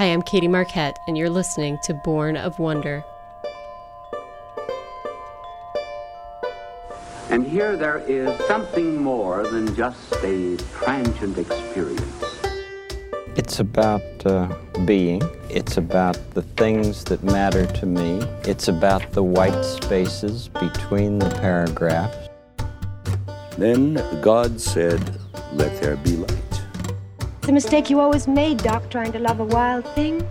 Hi, I'm Katie Marquette, and you're listening to Born of Wonder. And here there is something more than just a transient experience. It's about uh, being. It's about the things that matter to me. It's about the white spaces between the paragraphs. Then God said, Let there be light. A mistake you always made, Doc, trying to love a wild thing.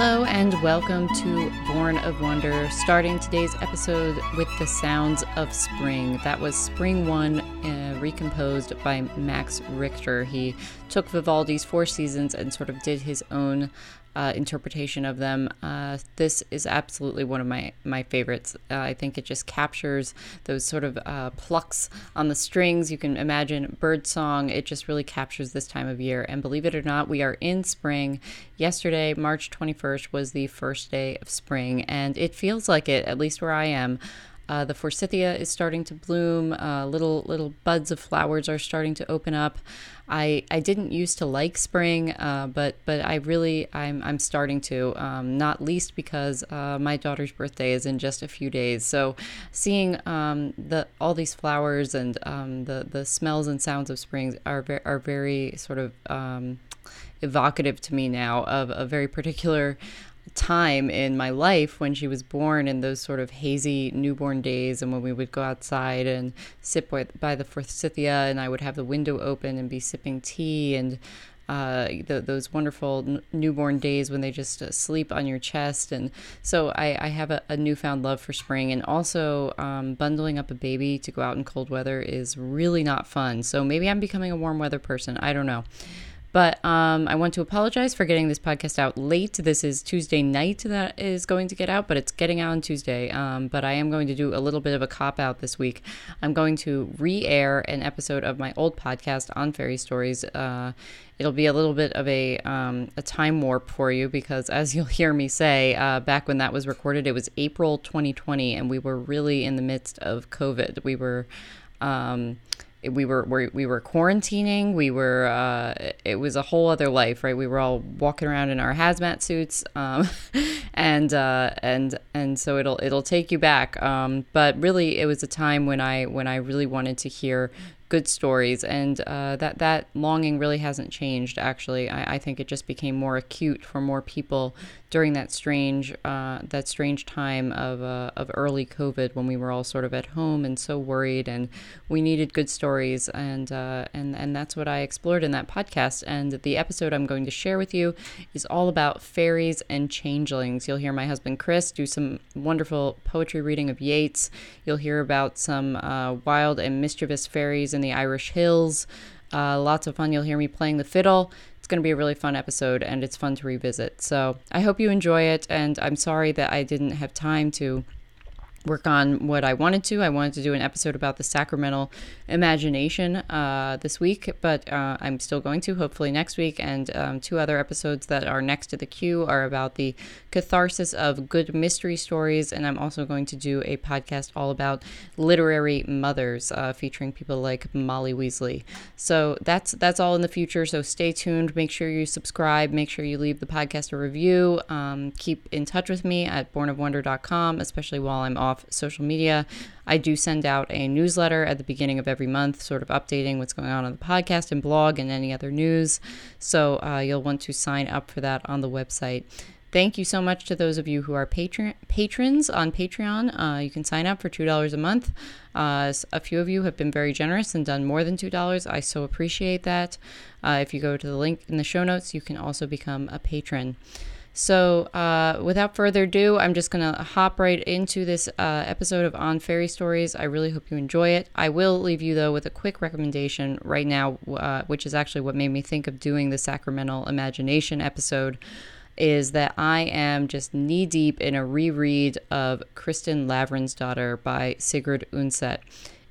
Hello and welcome to Born of Wonder, starting today's episode with the sounds of spring. That was Spring One, uh, recomposed by Max Richter. He took Vivaldi's Four Seasons and sort of did his own uh, interpretation of them. Uh, this is absolutely one of my my favorites. Uh, I think it just captures those sort of uh, plucks on the strings. You can imagine bird song. It just really captures this time of year. And believe it or not, we are in spring. Yesterday, March 21st, was the first day of spring, and it feels like it, at least where I am. Uh, the forsythia is starting to bloom. Uh, little little buds of flowers are starting to open up. I, I didn't used to like spring, uh, but but I really I'm I'm starting to. Um, not least because uh, my daughter's birthday is in just a few days. So seeing um, the all these flowers and um, the the smells and sounds of spring are ve- are very sort of um, evocative to me now of a very particular time in my life when she was born in those sort of hazy newborn days and when we would go outside and sit by, by the forsythia and I would have the window open and be sipping tea and uh, the, those wonderful n- newborn days when they just uh, sleep on your chest. And so I, I have a, a, newfound love for spring. And also, um, bundling up a baby to go out in cold weather is really not fun. So maybe I'm becoming a warm weather person. I don't know. But um, I want to apologize for getting this podcast out late. This is Tuesday night that is going to get out, but it's getting out on Tuesday. Um, but I am going to do a little bit of a cop out this week. I'm going to re air an episode of my old podcast on fairy stories. Uh, it'll be a little bit of a, um, a time warp for you because, as you'll hear me say, uh, back when that was recorded, it was April 2020, and we were really in the midst of COVID. We were. Um, we were, we we were quarantining. We were uh, it was a whole other life, right? We were all walking around in our hazmat suits, um, and uh, and and so it'll it'll take you back. Um, but really, it was a time when I when I really wanted to hear good stories, and uh, that that longing really hasn't changed. Actually, I, I, think it just became more acute for more people during that strange uh, that strange time of uh, of early COVID when we were all sort of at home and so worried, and we needed good stories, and uh, and and that's what I explored in that podcast. And the episode I'm going to share with you is all about fairies and changelings. You'll hear my husband Chris do some wonderful poetry reading of Yeats. You'll hear about some uh, wild and mischievous fairies in the Irish hills. Uh, lots of fun. You'll hear me playing the fiddle. It's going to be a really fun episode and it's fun to revisit. So I hope you enjoy it. And I'm sorry that I didn't have time to work on what I wanted to. I wanted to do an episode about the sacramental imagination uh, this week, but uh, I'm still going to, hopefully next week. And um, two other episodes that are next to the queue are about the catharsis of good mystery stories. And I'm also going to do a podcast all about literary mothers, uh, featuring people like Molly Weasley. So that's that's all in the future. So stay tuned. Make sure you subscribe. Make sure you leave the podcast a review. Um, keep in touch with me at bornofwonder.com, especially while I'm off social media. I do send out a newsletter at the beginning of every month, sort of updating what's going on on the podcast and blog and any other news. So uh, you'll want to sign up for that on the website. Thank you so much to those of you who are patron patrons on Patreon. Uh, you can sign up for two dollars a month. Uh, a few of you have been very generous and done more than two dollars. I so appreciate that. Uh, if you go to the link in the show notes, you can also become a patron. So, uh, without further ado, I'm just going to hop right into this uh, episode of On Fairy Stories. I really hope you enjoy it. I will leave you, though, with a quick recommendation right now, uh, which is actually what made me think of doing the Sacramental Imagination episode. Is that I am just knee deep in a reread of Kristen Kristin Lavransdatter by Sigrid Undset.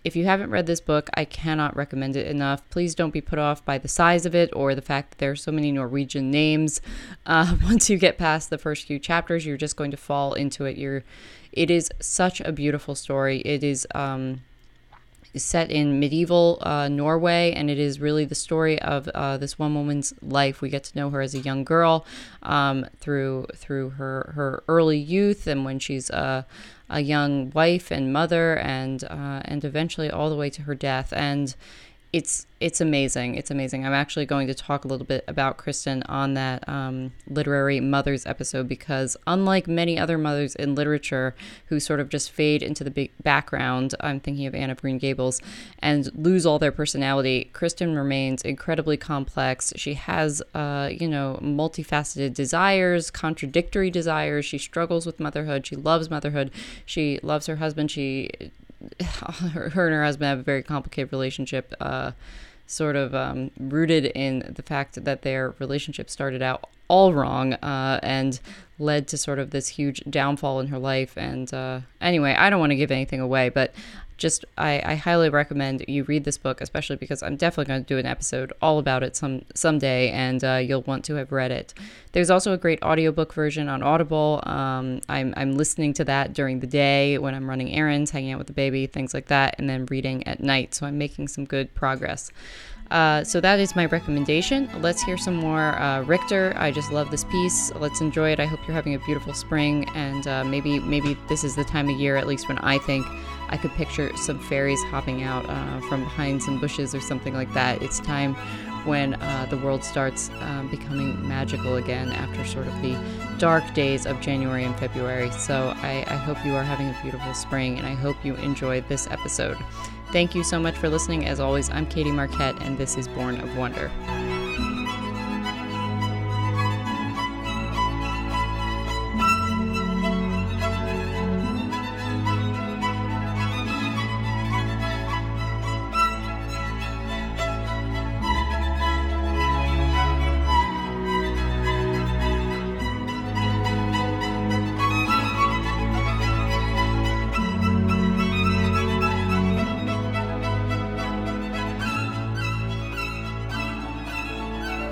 If you haven't read this book, I cannot recommend it enough. Please don't be put off by the size of it or the fact that there are so many Norwegian names. Uh, once you get past the first few chapters, you're just going to fall into it. You're, it is such a beautiful story. It is um, set in medieval uh, Norway, and it is really the story of uh, this one woman's life. We get to know her as a young girl um, through through her her early youth, and when she's uh, a young wife and mother, and uh, and eventually all the way to her death. And it's it's amazing. It's amazing. I'm actually going to talk a little bit about Kristin on that um, literary mothers episode because, unlike many other mothers in literature who sort of just fade into the big background, I'm thinking of Anne of Green Gables, and lose all their personality, Kristin remains incredibly complex. She has, uh, you know, multifaceted desires, contradictory desires. She struggles with motherhood. She loves motherhood. She loves her husband. She her, and her husband have a very complicated relationship, uh, sort of um, rooted in the fact that their relationship started out all wrong uh, and led to sort of this huge downfall in her life. And uh, anyway, I don't want to give anything away, but just I, I highly recommend you read this book, especially because I'm definitely going to do an episode all about it some someday, and uh, you'll want to have read it. There's also a great audiobook version on Audible. Um, I'm I'm listening to that during the day when I'm running errands, hanging out with the baby, things like that, and then reading at night. So I'm making some good progress. Uh, so that is my recommendation. Let's hear some more uh, Richter. I just love this piece. Let's enjoy it. I hope you're having a beautiful spring, and uh, maybe maybe this is the time of year, at least when I think I could picture some fairies hopping out uh, from behind some bushes or something like that. It's time when uh, the world starts um, becoming magical again after sort of the dark days of January and February. So I, I hope you are having a beautiful spring, and I hope you enjoy this episode. Thank you so much for listening. As always, I'm Katie Marquette, and this is Born of Wonder.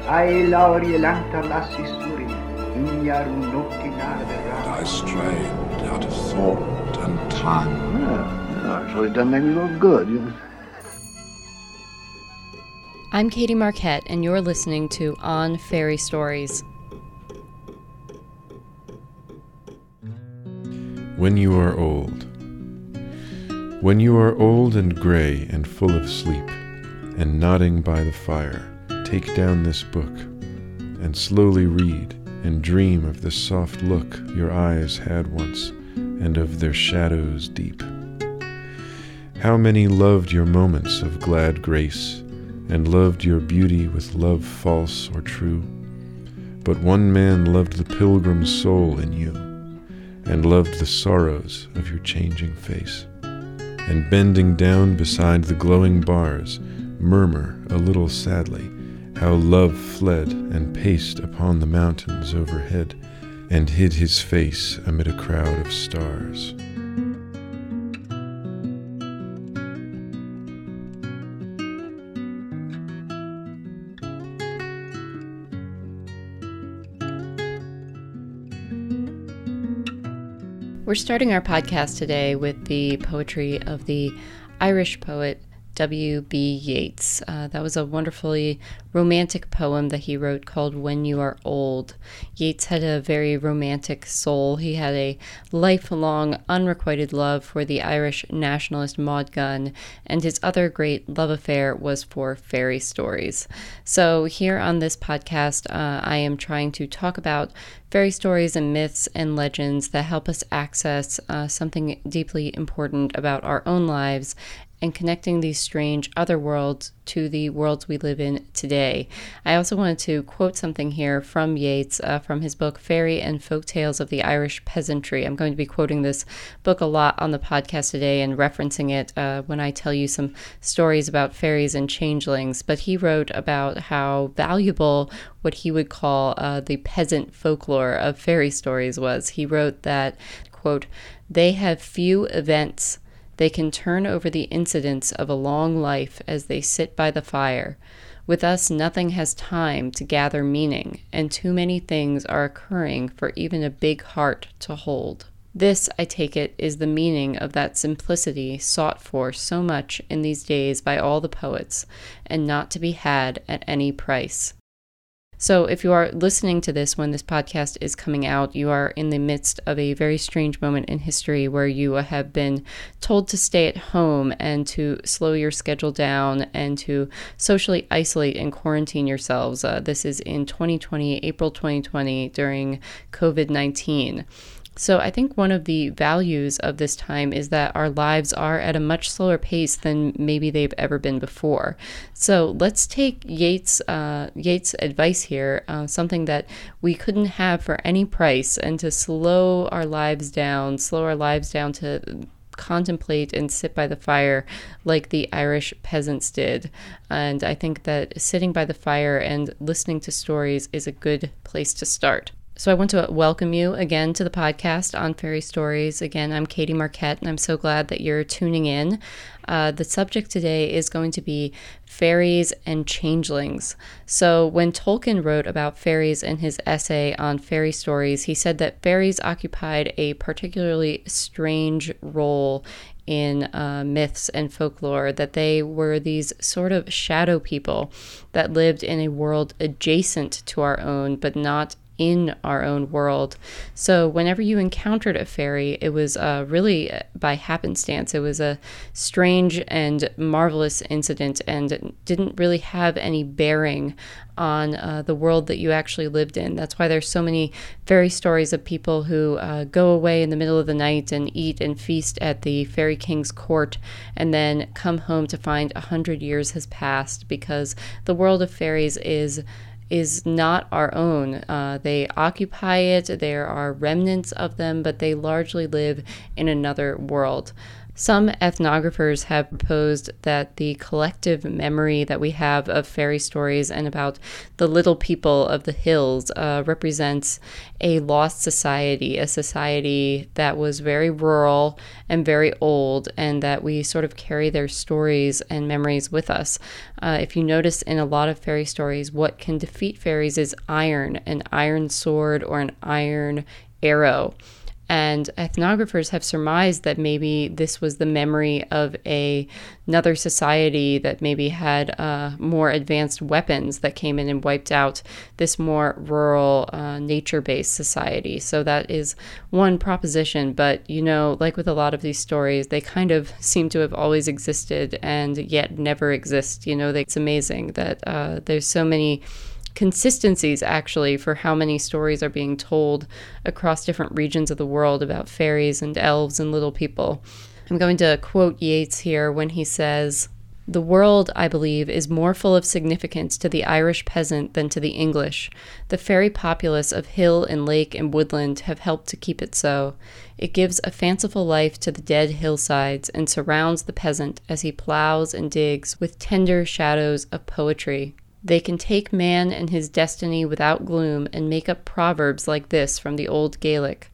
Ai lauri l'anta lassi suri, ignar un nottinar verrà. I strayed out of thought and time. Well, so it doesn't make me look good. You know? I'm Katie Marquette, and you're listening to On Fairy Stories. When you are old. When you are old and gray and full of sleep, and nodding by the fire, take down this book, and slowly read and dream of the soft look your eyes had once, and of their shadows deep. How many loved your moments of glad grace, and loved your beauty with love false or true? But one man loved the pilgrim's soul in you, and loved the sorrows of your changing face. And bending down beside the glowing bars, murmur a little sadly how love fled and paced upon the mountains overhead, and hid his face amid a crowd of stars. We're starting our podcast today with the poetry of the Irish poet W.B. Yeats. Uh, that was a wonderfully romantic poem that he wrote called When You Are Old. Yeats had a very romantic soul. He had a lifelong, unrequited love for the Irish nationalist Maud Gonne, and his other great love affair was for fairy stories. So, here on this podcast, uh, I am trying to talk about fairy stories and myths and legends that help us access uh, something deeply important about our own lives and connecting these strange other worlds to the worlds we live in today. I also wanted to quote something here from Yeats uh, from his book Fairy and Folk Tales of the Irish Peasantry. I'm going to be quoting this book a lot on the podcast today and referencing it uh, when I tell you some stories about fairies and changelings. But he wrote about how valuable what he would call uh, the peasant folklore of fairy stories was. He wrote that, quote, they have few events. They can turn over the incidents of a long life as they sit by the fire. With us, nothing has time to gather meaning, and too many things are occurring for even a big heart to hold. This, I take it, is the meaning of that simplicity sought for so much in these days by all the poets, and not to be had at any price. So, if you are listening to this when this podcast is coming out, you are in the midst of a very strange moment in history where you have been told to stay at home and to slow your schedule down and to socially isolate and quarantine yourselves. Uh, this is in 2020, April 2020, during COVID 19. So I think one of the values of this time is that our lives are at a much slower pace than maybe they've ever been before. So let's take Yeats uh, advice here, uh, something that we couldn't have for any price, and to slow our lives down, slow our lives down to contemplate and sit by the fire like the Irish peasants did. And I think that sitting by the fire and listening to stories is a good place to start. So, I want to welcome you again to the podcast on Fairy Stories. Again, I'm Katie Marquette, and I'm so glad that you're tuning in. Uh, the subject today is going to be fairies and changelings. So, when Tolkien wrote about fairies in his essay on fairy stories, he said that fairies occupied a particularly strange role in uh, myths and folklore, that they were these sort of shadow people that lived in a world adjacent to our own, but not in our own world. So, whenever you encountered a fairy, it was uh, really by happenstance. It was a strange and marvelous incident and didn't really have any bearing on uh, the world that you actually lived in. That's why there's so many fairy stories of people who uh, go away in the middle of the night and eat and feast at the fairy king's court and then come home to find a hundred years has passed because the world of fairies is is not our own. Uh, they occupy it, there are remnants of them, but they largely live in another world. Some ethnographers have proposed that the collective memory that we have of fairy stories and about the little people of the hills uh, represents a lost society, a society that was very rural and very old, and that we sort of carry their stories and memories with us. Uh, if you notice in a lot of fairy stories, what can defeat fairies is iron, an iron sword or an iron arrow. And ethnographers have surmised that maybe this was the memory of a, another society that maybe had uh, more advanced weapons that came in and wiped out this more rural, uh, nature based society. So that is one proposition. But, you know, like with a lot of these stories, they kind of seem to have always existed and yet never exist. You know, they, it's amazing that uh, there's so many consistencies actually for how many stories are being told across different regions of the world about fairies and elves and little people. I'm going to quote Yeats here when he says, the world, I believe, is more full of significance to the Irish peasant than to the English. The fairy populace of hill and lake and woodland have helped to keep it so. It gives a fanciful life to the dead hillsides and surrounds the peasant as he plows and digs with tender shadows of poetry. They can take man and his destiny without gloom and make up proverbs like this from the old Gaelic.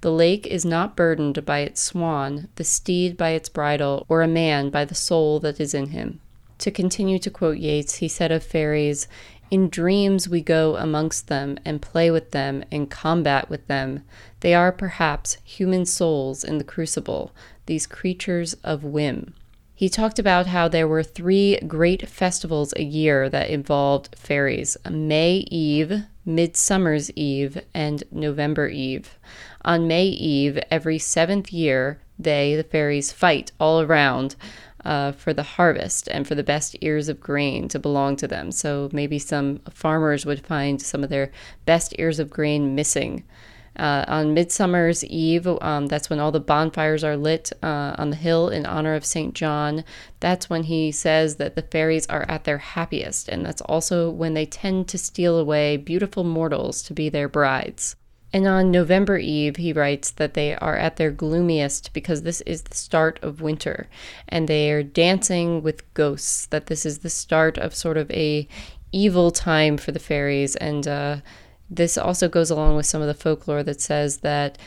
The lake is not burdened by its swan, the steed by its bridle, or a man by the soul that is in him. To continue to quote Yeats, he said of fairies, In dreams we go amongst them and play with them and combat with them. They are perhaps human souls in the crucible, these creatures of whim. He talked about how there were three great festivals a year that involved fairies May Eve, Midsummer's Eve, and November Eve. On May Eve, every seventh year, they, the fairies, fight all around uh, for the harvest and for the best ears of grain to belong to them. So maybe some farmers would find some of their best ears of grain missing. Uh, on Midsummer's Eve, um, that's when all the bonfires are lit uh, on the hill in honor of St. John. That's when he says that the fairies are at their happiest, and that's also when they tend to steal away beautiful mortals to be their brides. And on November Eve, he writes that they are at their gloomiest because this is the start of winter and they are dancing with ghosts, that this is the start of sort of a evil time for the fairies. And uh, this also goes along with some of the folklore that says that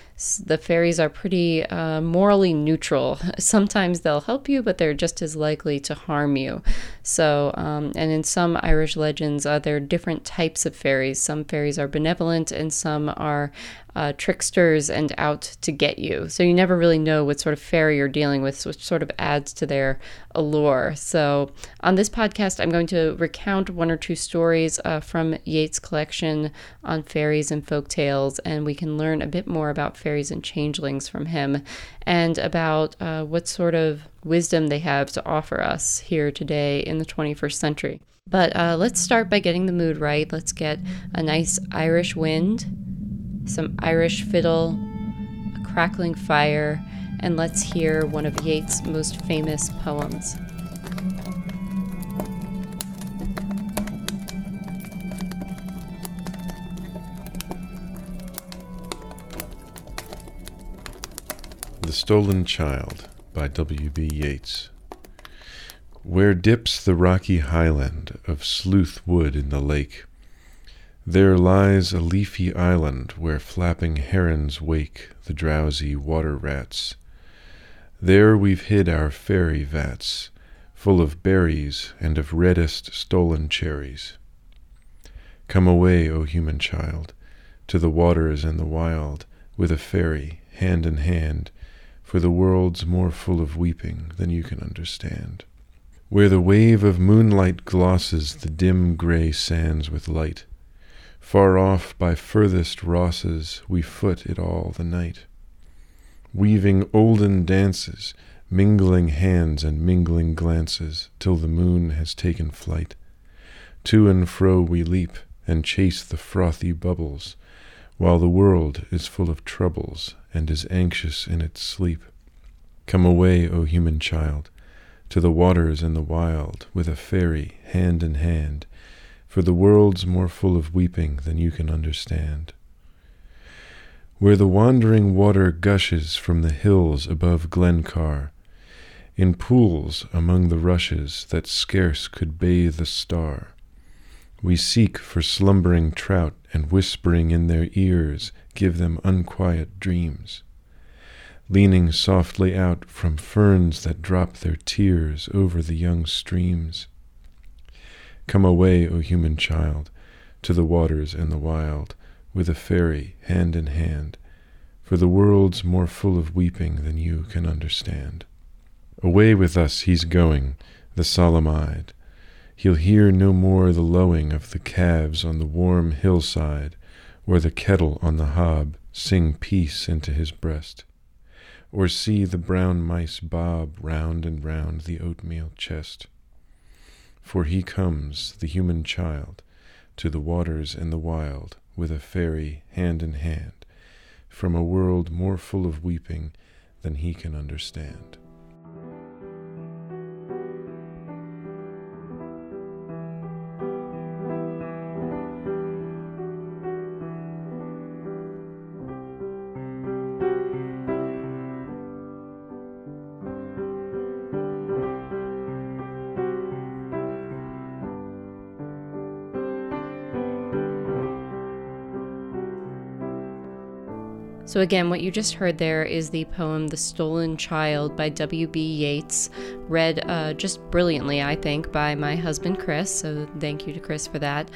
the fairies are pretty uh, morally neutral. Sometimes they'll help you, but they're just as likely to harm you. So, um, and in some Irish legends, uh, there are different types of fairies. Some fairies are benevolent, and some are uh, tricksters and out to get you. So you never really know what sort of fairy you're dealing with, which sort of adds to their allure. So on this podcast, I'm going to recount one or two stories uh, from Yeats' collection on fairies and folk tales, and we can learn a bit more about fairies and changelings from him and about uh, what sort of wisdom they have to offer us here today in the 21st century. But uh, let's start by getting the mood right. Let's get a nice Irish wind some Irish fiddle, a crackling fire, and let's hear one of Yeats' most famous poems. The Stolen Child by W.B. Yeats. Where dips the rocky highland of Sleuth Wood in the lake, there lies a leafy island where flapping herons wake the drowsy water rats. There we've hid our fairy vats, full of berries and of reddest stolen cherries. Come away, O human child, to the waters and the wild, with a fairy, hand in hand, for the world's more full of weeping than you can understand. Where the wave of moonlight glosses the dim gray sands with light, Far off by furthest Rosses we foot it all the night, Weaving olden dances, mingling hands and mingling glances, Till the moon has taken flight. To and fro we leap and chase the frothy bubbles, While the world is full of troubles and is anxious in its sleep. Come away, O human child, to the waters and the wild, With a fairy hand in hand, for the world's more full of weeping than you can understand. Where the wandering water gushes from the hills above Glencar, in pools among the rushes that scarce could bathe a star, we seek for slumbering trout and whispering in their ears give them unquiet dreams. Leaning softly out from ferns that drop their tears over the young streams, Come away, O human child, to the waters and the wild, with a fairy hand in hand, for the world's more full of weeping than you can understand. Away with us he's going, the solemn eyed. He'll hear no more the lowing of the calves on the warm hillside, or the kettle on the hob sing peace into his breast, or see the brown mice bob round and round the oatmeal chest. For he comes, the human child, to the waters and the wild, with a fairy hand in hand, from a world more full of weeping than he can understand. So, again, what you just heard there is the poem The Stolen Child by W.B. Yeats, read uh, just brilliantly, I think, by my husband Chris. So, thank you to Chris for that.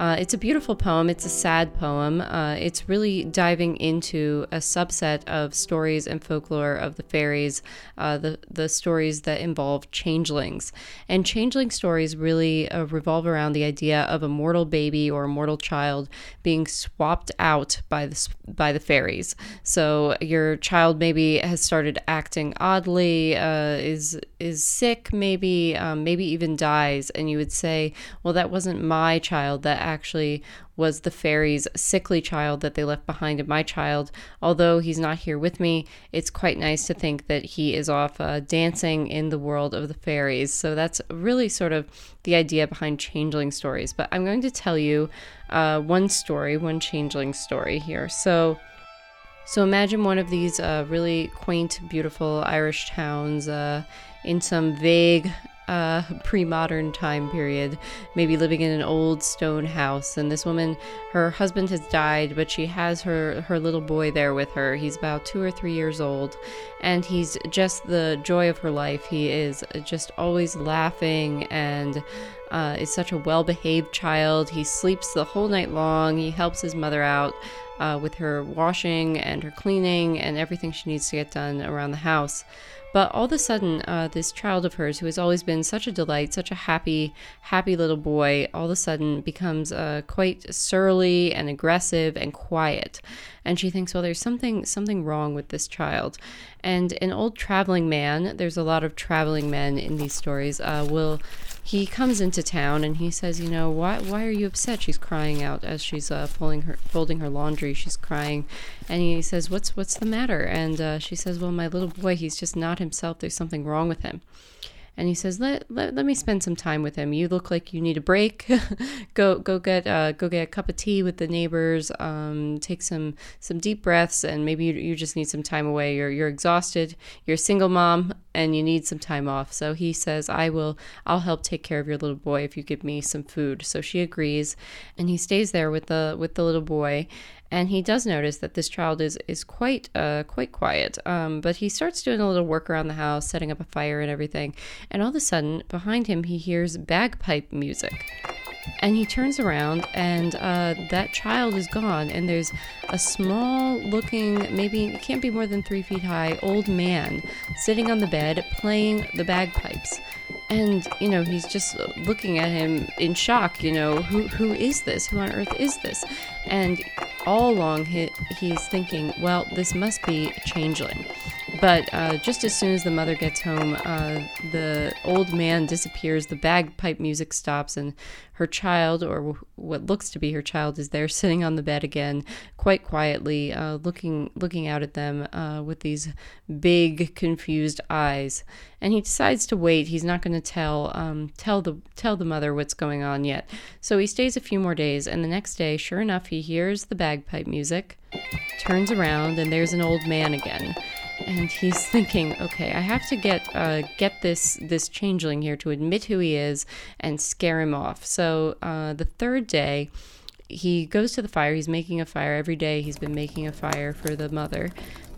Uh, it's a beautiful poem. It's a sad poem. Uh, it's really diving into a subset of stories and folklore of the fairies, uh, the the stories that involve changelings. And changeling stories really uh, revolve around the idea of a mortal baby or a mortal child being swapped out by the by the fairies. So your child maybe has started acting oddly, uh, is is sick, maybe um, maybe even dies, and you would say, well, that wasn't my child. That actually was the fairy's sickly child that they left behind. And my child, although he's not here with me, it's quite nice to think that he is off uh, dancing in the world of the fairies. So that's really sort of the idea behind changeling stories. But I'm going to tell you uh, one story, one changeling story here. So. So imagine one of these uh, really quaint, beautiful Irish towns uh, in some vague uh, pre modern time period, maybe living in an old stone house. And this woman, her husband has died, but she has her, her little boy there with her. He's about two or three years old, and he's just the joy of her life. He is just always laughing and uh, is such a well behaved child. He sleeps the whole night long, he helps his mother out uh, with her washing and her cleaning and everything she needs to get done around the house. But all of a sudden, uh, this child of hers, who has always been such a delight, such a happy, happy little boy, all of a sudden becomes uh, quite surly and aggressive and quiet. And she thinks, well, there's something, something wrong with this child. And an old traveling man, there's a lot of traveling men in these stories, uh, will he comes into town and he says, you know, why why are you upset? She's crying out as she's uh, folding her folding her laundry. She's crying, and he says, what's what's the matter? And uh, she says, well, my little boy, he's just not himself. There's something wrong with him and he says, let, let, let me spend some time with him. You look like you need a break. go go get uh, go get a cup of tea with the neighbors. Um, take some some deep breaths, and maybe you, you just need some time away. You're you're exhausted. You're a single mom, and you need some time off. So he says, I will. I'll help take care of your little boy if you give me some food. So she agrees, and he stays there with the with the little boy and he does notice that this child is is quite uh, quite quiet. Um, but he starts doing a little work around the house, setting up a fire and everything. And all of a sudden, behind him, he hears bagpipe music. And he turns around, and uh, that child is gone. And there's a small looking, maybe can't be more than three feet high, old man sitting on the bed playing the bagpipes and you know he's just looking at him in shock you know who who is this? Who on earth is this? And all along he, he's thinking well this must be changeling but uh, just as soon as the mother gets home, uh, the old man disappears, the bagpipe music stops, and her child, or what looks to be her child, is there sitting on the bed again, quite quietly, uh, looking looking out at them uh, with these big, confused eyes. And he decides to wait. He's not going to tell um, tell the tell the mother what's going on yet. So he stays a few more days, and the next day, sure enough, he hears the bagpipe music, turns around, and there's an old man again and he's thinking, okay, I have to get uh, get this this changeling here to admit who he is and scare him off. So uh, the third day, he goes to the fire. He's making a fire every day. He's been making a fire for the mother,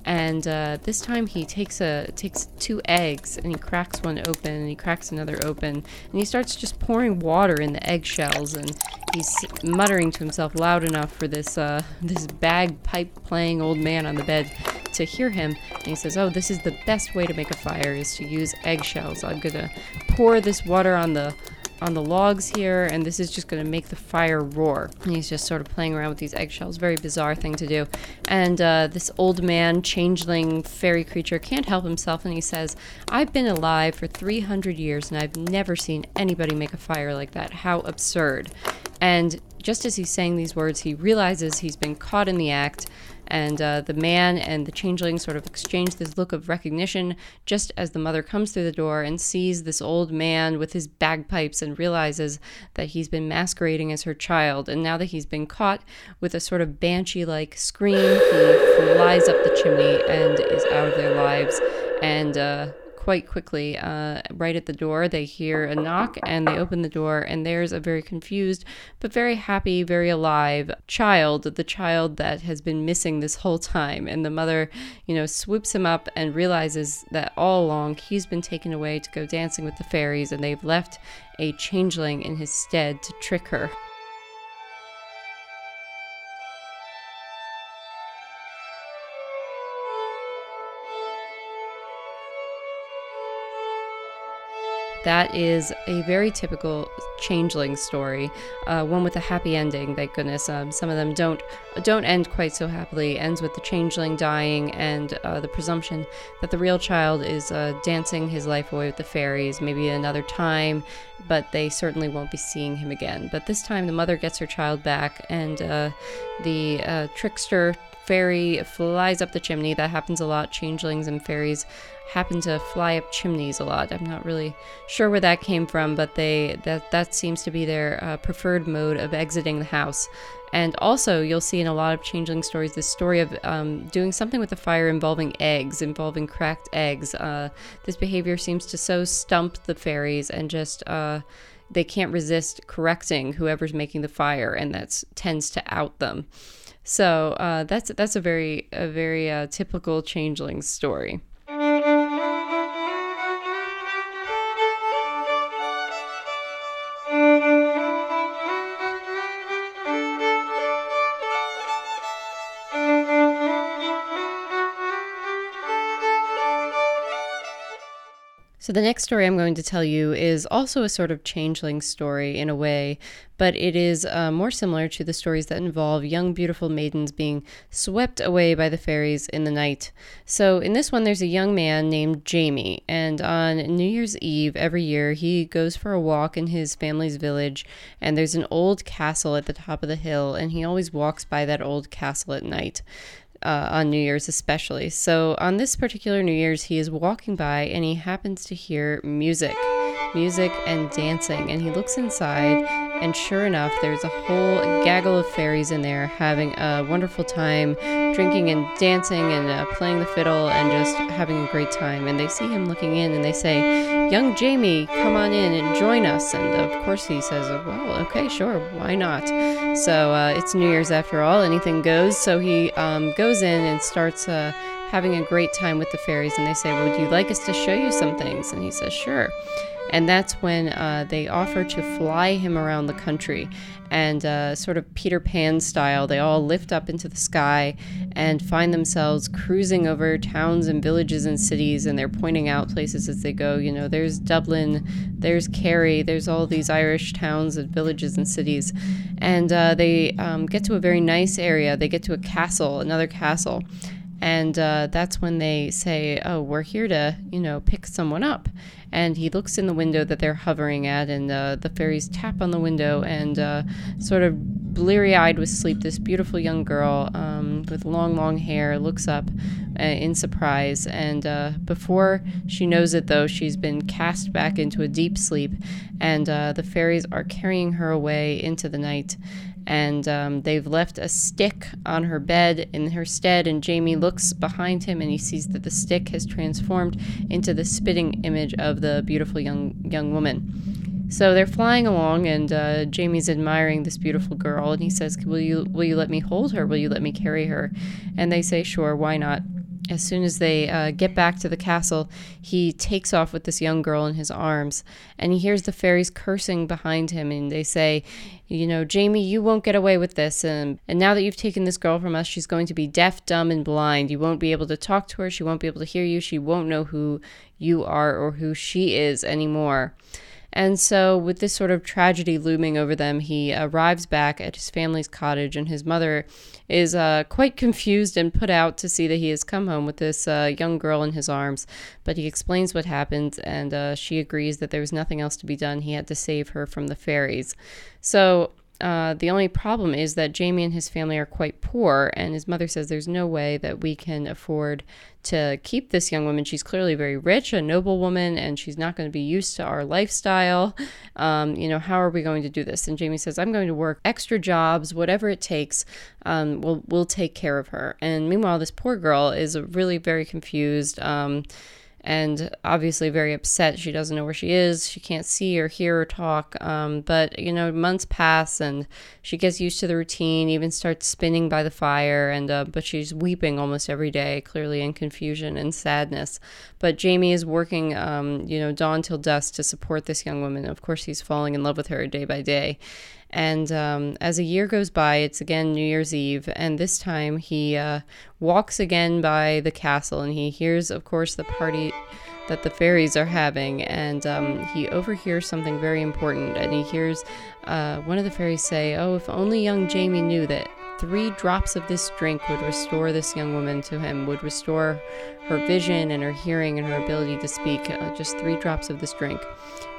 and uh, this time he takes a takes two eggs and he cracks one open and he cracks another open and he starts just pouring water in the eggshells and he's muttering to himself loud enough for this uh, this bagpipe playing old man on the bed to hear him. And he says oh this is the best way to make a fire is to use eggshells. I'm gonna pour this water on the on the logs here, and this is just going to make the fire roar. And he's just sort of playing around with these eggshells. Very bizarre thing to do. And uh, this old man, changeling fairy creature, can't help himself, and he says, I've been alive for 300 years, and I've never seen anybody make a fire like that. How absurd. And just as he's saying these words, he realizes he's been caught in the act and uh, the man and the changeling sort of exchange this look of recognition just as the mother comes through the door and sees this old man with his bagpipes and realizes that he's been masquerading as her child. And now that he's been caught with a sort of banshee like scream, he flies up the chimney and is out of their lives. And uh, quite quickly. Uh, right at the door, they hear a knock and they open the door, and there's a very confused but very happy, very alive child, the child that has been missing this whole time. And the mother, you know, swoops him up and realizes that all along he's been taken away to go dancing with the fairies, and they've left a changeling in his stead to trick her. That is a very typical changeling story, uh, one with a happy ending. Thank goodness. Um, some of them don't don't end quite so happily. Ends with the changeling dying and uh, the presumption that the real child is uh, dancing his life away with the fairies, maybe another time, but they certainly won't be seeing him again. But this time, the mother gets her child back, and uh, the uh, trickster fairy flies up the chimney. That happens a lot. Changelings and fairies happen to fly up chimneys a lot. I'm not really sure where that came from, but they that that seems to be their uh, preferred mode of exiting the house. And also, you'll see in a lot of changeling stories this story of um, doing something with the fire involving eggs, involving cracked eggs. Uh, this behavior seems to so stump the fairies and just uh, they can't resist correcting whoever's making the fire, and that tends to out them. So uh, that's that's a very a very uh, typical changeling story. The next story I'm going to tell you is also a sort of changeling story in a way, but it is uh, more similar to the stories that involve young, beautiful maidens being swept away by the fairies in the night. So, in this one, there's a young man named Jamie, and on New Year's Eve every year, he goes for a walk in his family's village, and there's an old castle at the top of the hill, and he always walks by that old castle at night uh, on New Year's, especially. So, on this particular New Year's, he is walking by and he happens to hear music, music and dancing. And he looks inside, and sure enough, there's a whole gaggle of fairies in there having a wonderful time, drinking and dancing and uh, playing the fiddle and just having a great time. And they see him looking in and they say, Young Jamie, come on in and join us. And of course, he says, Well, okay, sure, why not? So, uh, it's New Year's after all, anything goes. So, he um, goes in and starts uh, having a great time with the fairies. And they say, well, Would you like us to show you some things? And he says, Sure. And that's when uh, they offer to fly him around the country. And uh, sort of Peter Pan style, they all lift up into the sky and find themselves cruising over towns and villages and cities. And they're pointing out places as they go. You know, there's Dublin, there's Kerry, there's all these Irish towns and villages and cities. And uh, they um, get to a very nice area. They get to a castle, another castle. And uh, that's when they say, Oh, we're here to, you know, pick someone up. And he looks in the window that they're hovering at, and uh, the fairies tap on the window, and uh, sort of bleary eyed with sleep, this beautiful young girl um, with long, long hair looks up uh, in surprise. And uh, before she knows it, though, she's been cast back into a deep sleep, and uh, the fairies are carrying her away into the night and um, they've left a stick on her bed in her stead. And Jamie looks behind him and he sees that the stick has transformed into the spitting image of the beautiful young young woman. So they're flying along, and uh, Jamie's admiring this beautiful girl, and he says, "Will you will you let me hold her? Will you let me carry her?" And they say, "Sure, why not?" As soon as they uh, get back to the castle, he takes off with this young girl in his arms, and he hears the fairies cursing behind him, and they say, "You know, Jamie, you won't get away with this, and and now that you've taken this girl from us, she's going to be deaf, dumb, and blind. You won't be able to talk to her. She won't be able to hear you. She won't know who you are or who she is anymore." And so, with this sort of tragedy looming over them, he arrives back at his family's cottage, and his mother is uh, quite confused and put out to see that he has come home with this uh, young girl in his arms. But he explains what happened, and uh, she agrees that there was nothing else to be done. He had to save her from the fairies. So, uh, the only problem is that Jamie and his family are quite poor, and his mother says there's no way that we can afford to keep this young woman. She's clearly very rich, a noble woman, and she's not going to be used to our lifestyle. Um, you know, how are we going to do this? And Jamie says, I'm going to work extra jobs, whatever it takes. Um, we'll, we'll take care of her. And meanwhile, this poor girl is really very confused. Um, and obviously very upset. She doesn't know where she is. She can't see or hear or talk. Um, but, you know, months pass and she gets used to the routine, even starts spinning by the fire. And, uh, but she's weeping almost every day, clearly in confusion and sadness. But Jamie is working, um, you know, dawn till dusk to support this young woman. Of course, he's falling in love with her day by day. And um, as a year goes by, it's again New Year's Eve, and this time he uh, walks again by the castle and he hears, of course, the party that the fairies are having, and um, he overhears something very important. And he hears uh, one of the fairies say, "Oh, if only young Jamie knew that three drops of this drink would restore this young woman to him, would restore her vision and her hearing and her ability to speak. Uh, just three drops of this drink."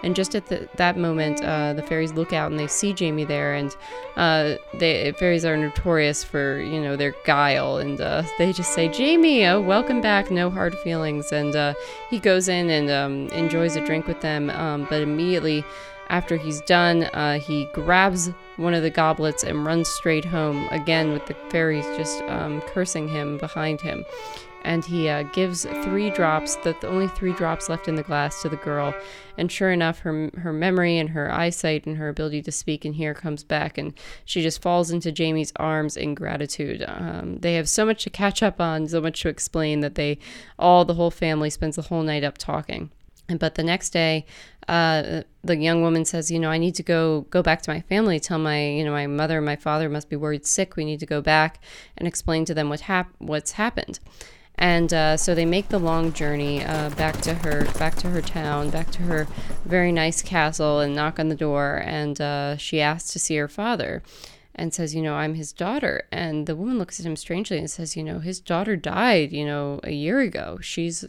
And just at the, that moment, uh, the fairies look out and they see Jamie there, and uh, fairies are notorious for you know their guile, and uh, they just say, "Jamie, oh, welcome back, no hard feelings." And uh, he goes in and um, enjoys a drink with them, um, but immediately after he's done, uh, he grabs one of the goblets and runs straight home again with the fairies just um, cursing him behind him and he uh, gives three drops, the, the only three drops left in the glass, to the girl. And sure enough, her her memory and her eyesight and her ability to speak and hear comes back, and she just falls into Jamie's arms in gratitude. Um, they have so much to catch up on, so much to explain that they all the whole family spends the whole night up talking. And but the next day, uh, the young woman says, "You know, I need to go go back to my family. Tell my, you know, my mother and my father must be worried sick. We need to go back and explain to them what hap- what's happened." And uh, so they make the long journey uh, back to her back to her town back to her very nice castle and knock on the door. And uh, she asks to see her father and says you know i'm his daughter. And the woman looks at him strangely and says you know his daughter died you know a year ago. She's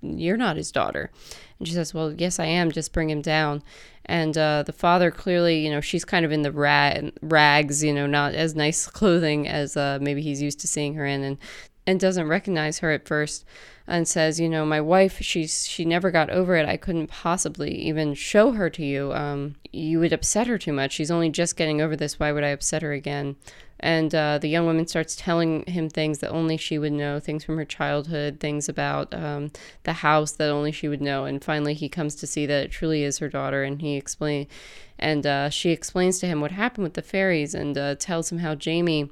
you're not his daughter. And she says well yes i am. Just bring him down. And uh, the father clearly you know she's kind of in the rag, rags you know not as nice clothing as uh, maybe he's used to seeing her in. And and doesn't recognize her at first and says, you know, my wife, she's she never got over it. I couldn't possibly even show her to you. Um, you would upset her too much. She's only just getting over this. Why would I upset her again? And uh, the young woman starts telling him things that only she would know, things from her childhood, things about um, the house that only she would know. And finally, he comes to see that it truly is her daughter, and he explain, and uh, she explains to him what happened with the fairies, and uh, tells him how Jamie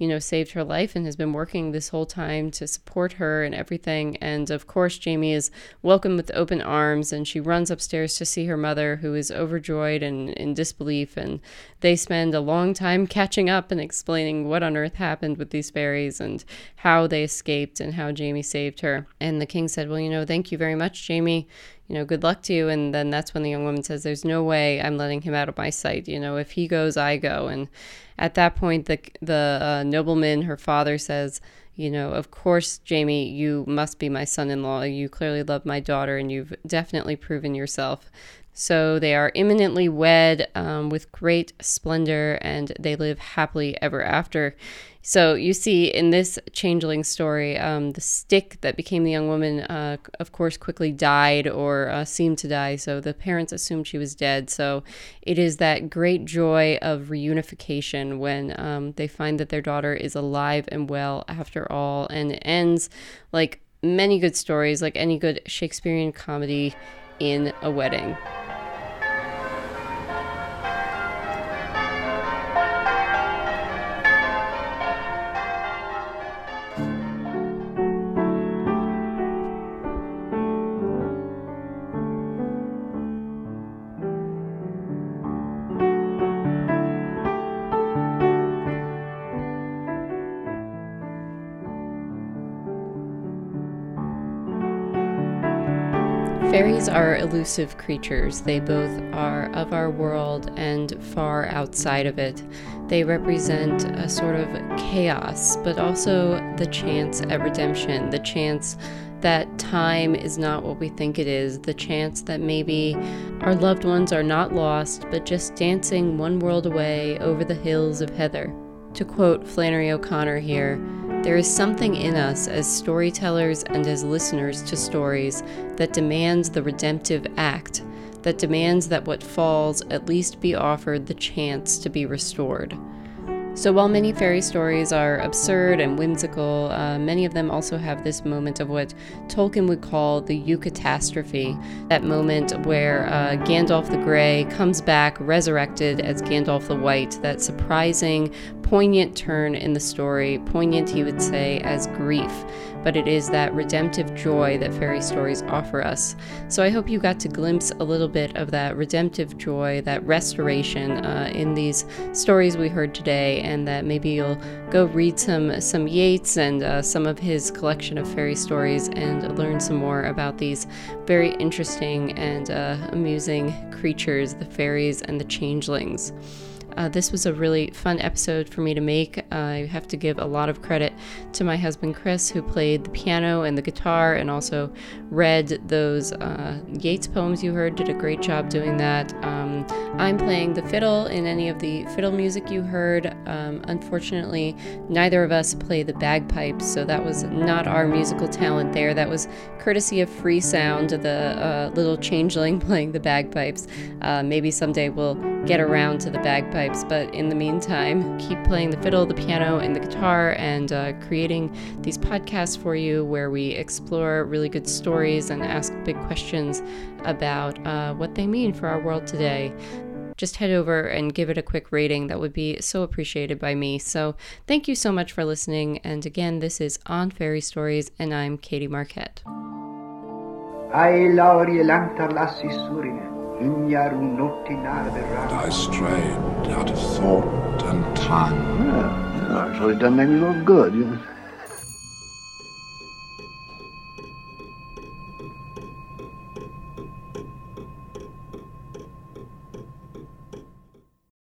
you know, saved her life and has been working this whole time to support her and everything. And of course, Jamie is welcomed with open arms and she runs upstairs to see her mother, who is overjoyed and in disbelief. And they spend a long time catching up and explaining what on earth happened with these fairies and how they escaped and how Jamie saved her. And the king said, Well, you know, thank you very much, Jamie you know, good luck to you. And then that's when the young woman says, There's no way I'm letting him out of my sight. You know, if he goes, I go. And at that point, the, the uh, nobleman, her father, says, You know, of course, Jamie, you must be my son in law. You clearly love my daughter, and you've definitely proven yourself. So they are imminently wed um, with great splendor, and they live happily ever after. So you see in this changeling story, um, the stick that became the young woman, uh, of course, quickly died or uh, seemed to die. So the parents assumed she was dead. So it is that great joy of reunification when um, they find that their daughter is alive and well after all. And it ends like many good stories, like any good Shakespearean comedy, in a wedding. Are elusive creatures. They both are of our world and far outside of it. They represent a sort of chaos, but also the chance at redemption, the chance that time is not what we think it is, the chance that maybe our loved ones are not lost, but just dancing one world away over the hills of heather. To quote Flannery O'Connor here, there is something in us as storytellers and as listeners to stories that demands the redemptive act, that demands that what falls at least be offered the chance to be restored. So, while many fairy stories are absurd and whimsical, uh, many of them also have this moment of what Tolkien would call the eucatastrophe that moment where uh, Gandalf the Grey comes back resurrected as Gandalf the White, that surprising poignant turn in the story. Poignant, he would say, as grief, but it is that redemptive joy that fairy stories offer us. So I hope you got to glimpse a little bit of that redemptive joy, that restoration uh, in these stories we heard today, and that maybe you'll go read some some Yeats and uh, some of his collection of fairy stories and learn some more about these very interesting and uh, amusing creatures, the fairies and the changelings. Uh, this was a really fun episode for me to make. I have to give a lot of credit to my husband Chris, who played the piano and the guitar and also read those uh, Yeats poems you heard, did a great job doing that. Um, I'm playing the fiddle in any of the fiddle music you heard. Um, unfortunately, neither of us play the bagpipes, so that was not our musical talent there. That was courtesy of Free Sound, the uh, little changeling playing the bagpipes. Uh, maybe someday we'll get around to the bagpipes, but in the meantime, keep playing the fiddle, the piano, and the guitar, and uh, creating these podcasts for you where we explore really good stories and ask big questions about uh, what they mean for our world today just head over and give it a quick rating. That would be so appreciated by me. So, thank you so much for listening. And again, this is On Fairy Stories, and I'm Katie Marquette. Surine, And I strayed out of thought and time. Well, you know, it's really done make me look good. You know.